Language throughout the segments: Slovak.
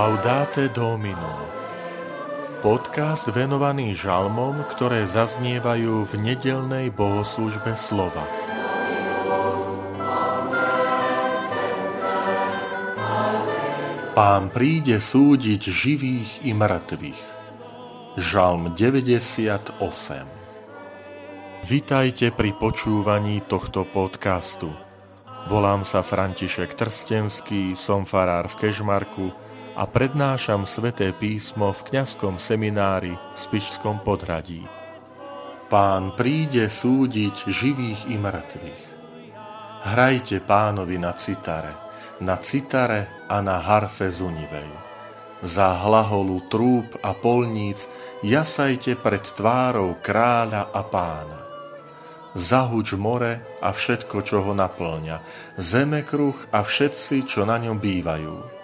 Laudate Domino Podcast venovaný žalmom, ktoré zaznievajú v nedelnej bohoslužbe slova. Pán príde súdiť živých i mŕtvych. Žalm 98 Vitajte pri počúvaní tohto podcastu. Volám sa František Trstenský, som farár v Kežmarku a prednášam sveté písmo v kňazskom seminári v Spišskom podhradí. Pán príde súdiť živých i mŕtvych. Hrajte pánovi na citare, na citare a na harfe zunivej. Za hlaholu trúb a polníc jasajte pred tvárou kráľa a pána zahuč more a všetko, čo ho naplňa, zemekruh a všetci, čo na ňom bývajú.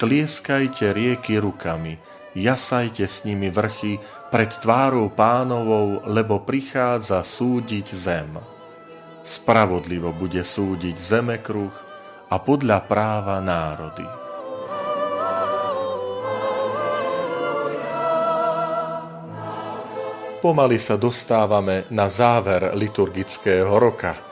Tlieskajte rieky rukami, jasajte s nimi vrchy pred tvárou pánovou, lebo prichádza súdiť zem. Spravodlivo bude súdiť zemekruh a podľa práva národy. Pomaly sa dostávame na záver liturgického roka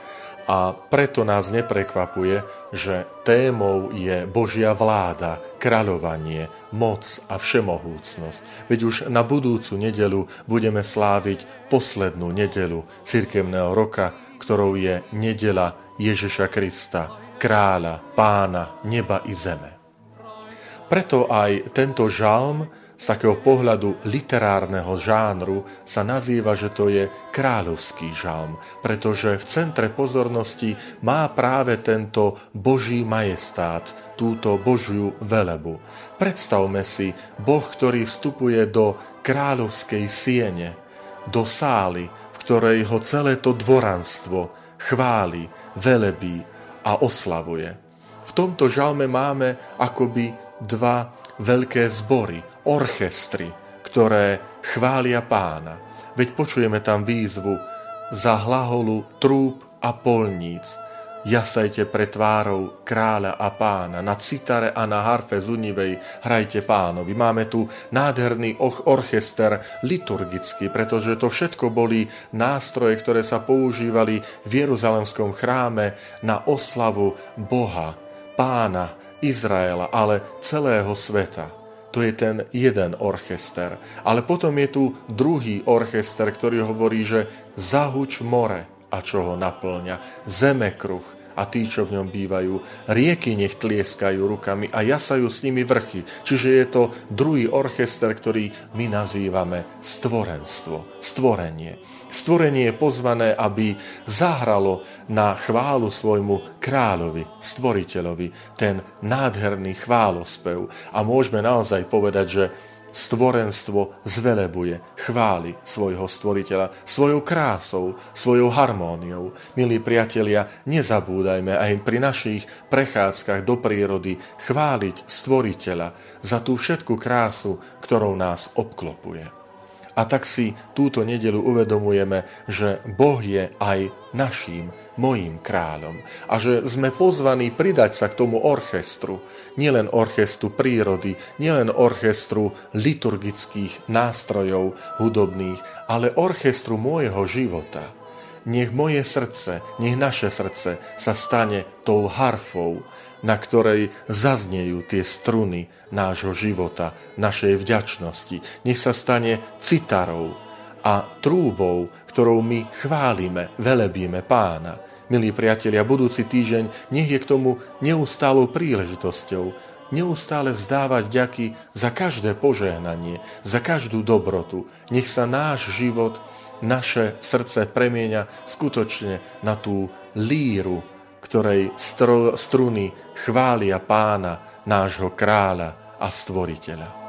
a preto nás neprekvapuje, že témou je Božia vláda, kráľovanie, moc a všemohúcnosť. Veď už na budúcu nedelu budeme sláviť poslednú nedelu cirkevného roka, ktorou je nedela Ježiša Krista, kráľa, pána, neba i zeme. Preto aj tento žalm z takého pohľadu literárneho žánru sa nazýva, že to je kráľovský žalm, pretože v centre pozornosti má práve tento Boží majestát, túto Božiu velebu. Predstavme si Boh, ktorý vstupuje do kráľovskej siene, do sály, v ktorej ho celé to dvoranstvo chváli, velebí a oslavuje. V tomto žalme máme akoby dva veľké zbory, orchestry, ktoré chvália pána. Veď počujeme tam výzvu za hlaholu trúb a polníc. Jasajte pre tvárou kráľa a pána, na citare a na harfe zunivej hrajte pánovi. Máme tu nádherný orchester liturgický, pretože to všetko boli nástroje, ktoré sa používali v Jeruzalemskom chráme na oslavu Boha, pána, Izraela, ale celého sveta. To je ten jeden orchester. Ale potom je tu druhý orchester, ktorý hovorí, že zahuč more a čo ho naplňa, zemekruh a tí, čo v ňom bývajú. Rieky nech tlieskajú rukami a jasajú s nimi vrchy. Čiže je to druhý orchester, ktorý my nazývame stvorenstvo, stvorenie. Stvorenie je pozvané, aby zahralo na chválu svojmu kráľovi, stvoriteľovi, ten nádherný chválospev. A môžeme naozaj povedať, že stvorenstvo zvelebuje, chváli svojho stvoriteľa svojou krásou, svojou harmóniou. Milí priatelia, nezabúdajme aj pri našich prechádzkach do prírody chváliť stvoriteľa za tú všetku krásu, ktorou nás obklopuje. A tak si túto nedelu uvedomujeme, že Boh je aj naším, mojím kráľom. A že sme pozvaní pridať sa k tomu orchestru. Nielen orchestru prírody, nielen orchestru liturgických nástrojov hudobných, ale orchestru môjho života. Nech moje srdce, nech naše srdce sa stane tou harfou, na ktorej zaznejú tie struny nášho života, našej vďačnosti. Nech sa stane citarou a trúbou, ktorou my chválime, velebíme pána. Milí priatelia, budúci týždeň nech je k tomu neustálou príležitosťou, neustále vzdávať vďaky za každé požehnanie, za každú dobrotu. Nech sa náš život, naše srdce premieňa skutočne na tú líru ktorej struny chvália pána, nášho kráľa a stvoriteľa.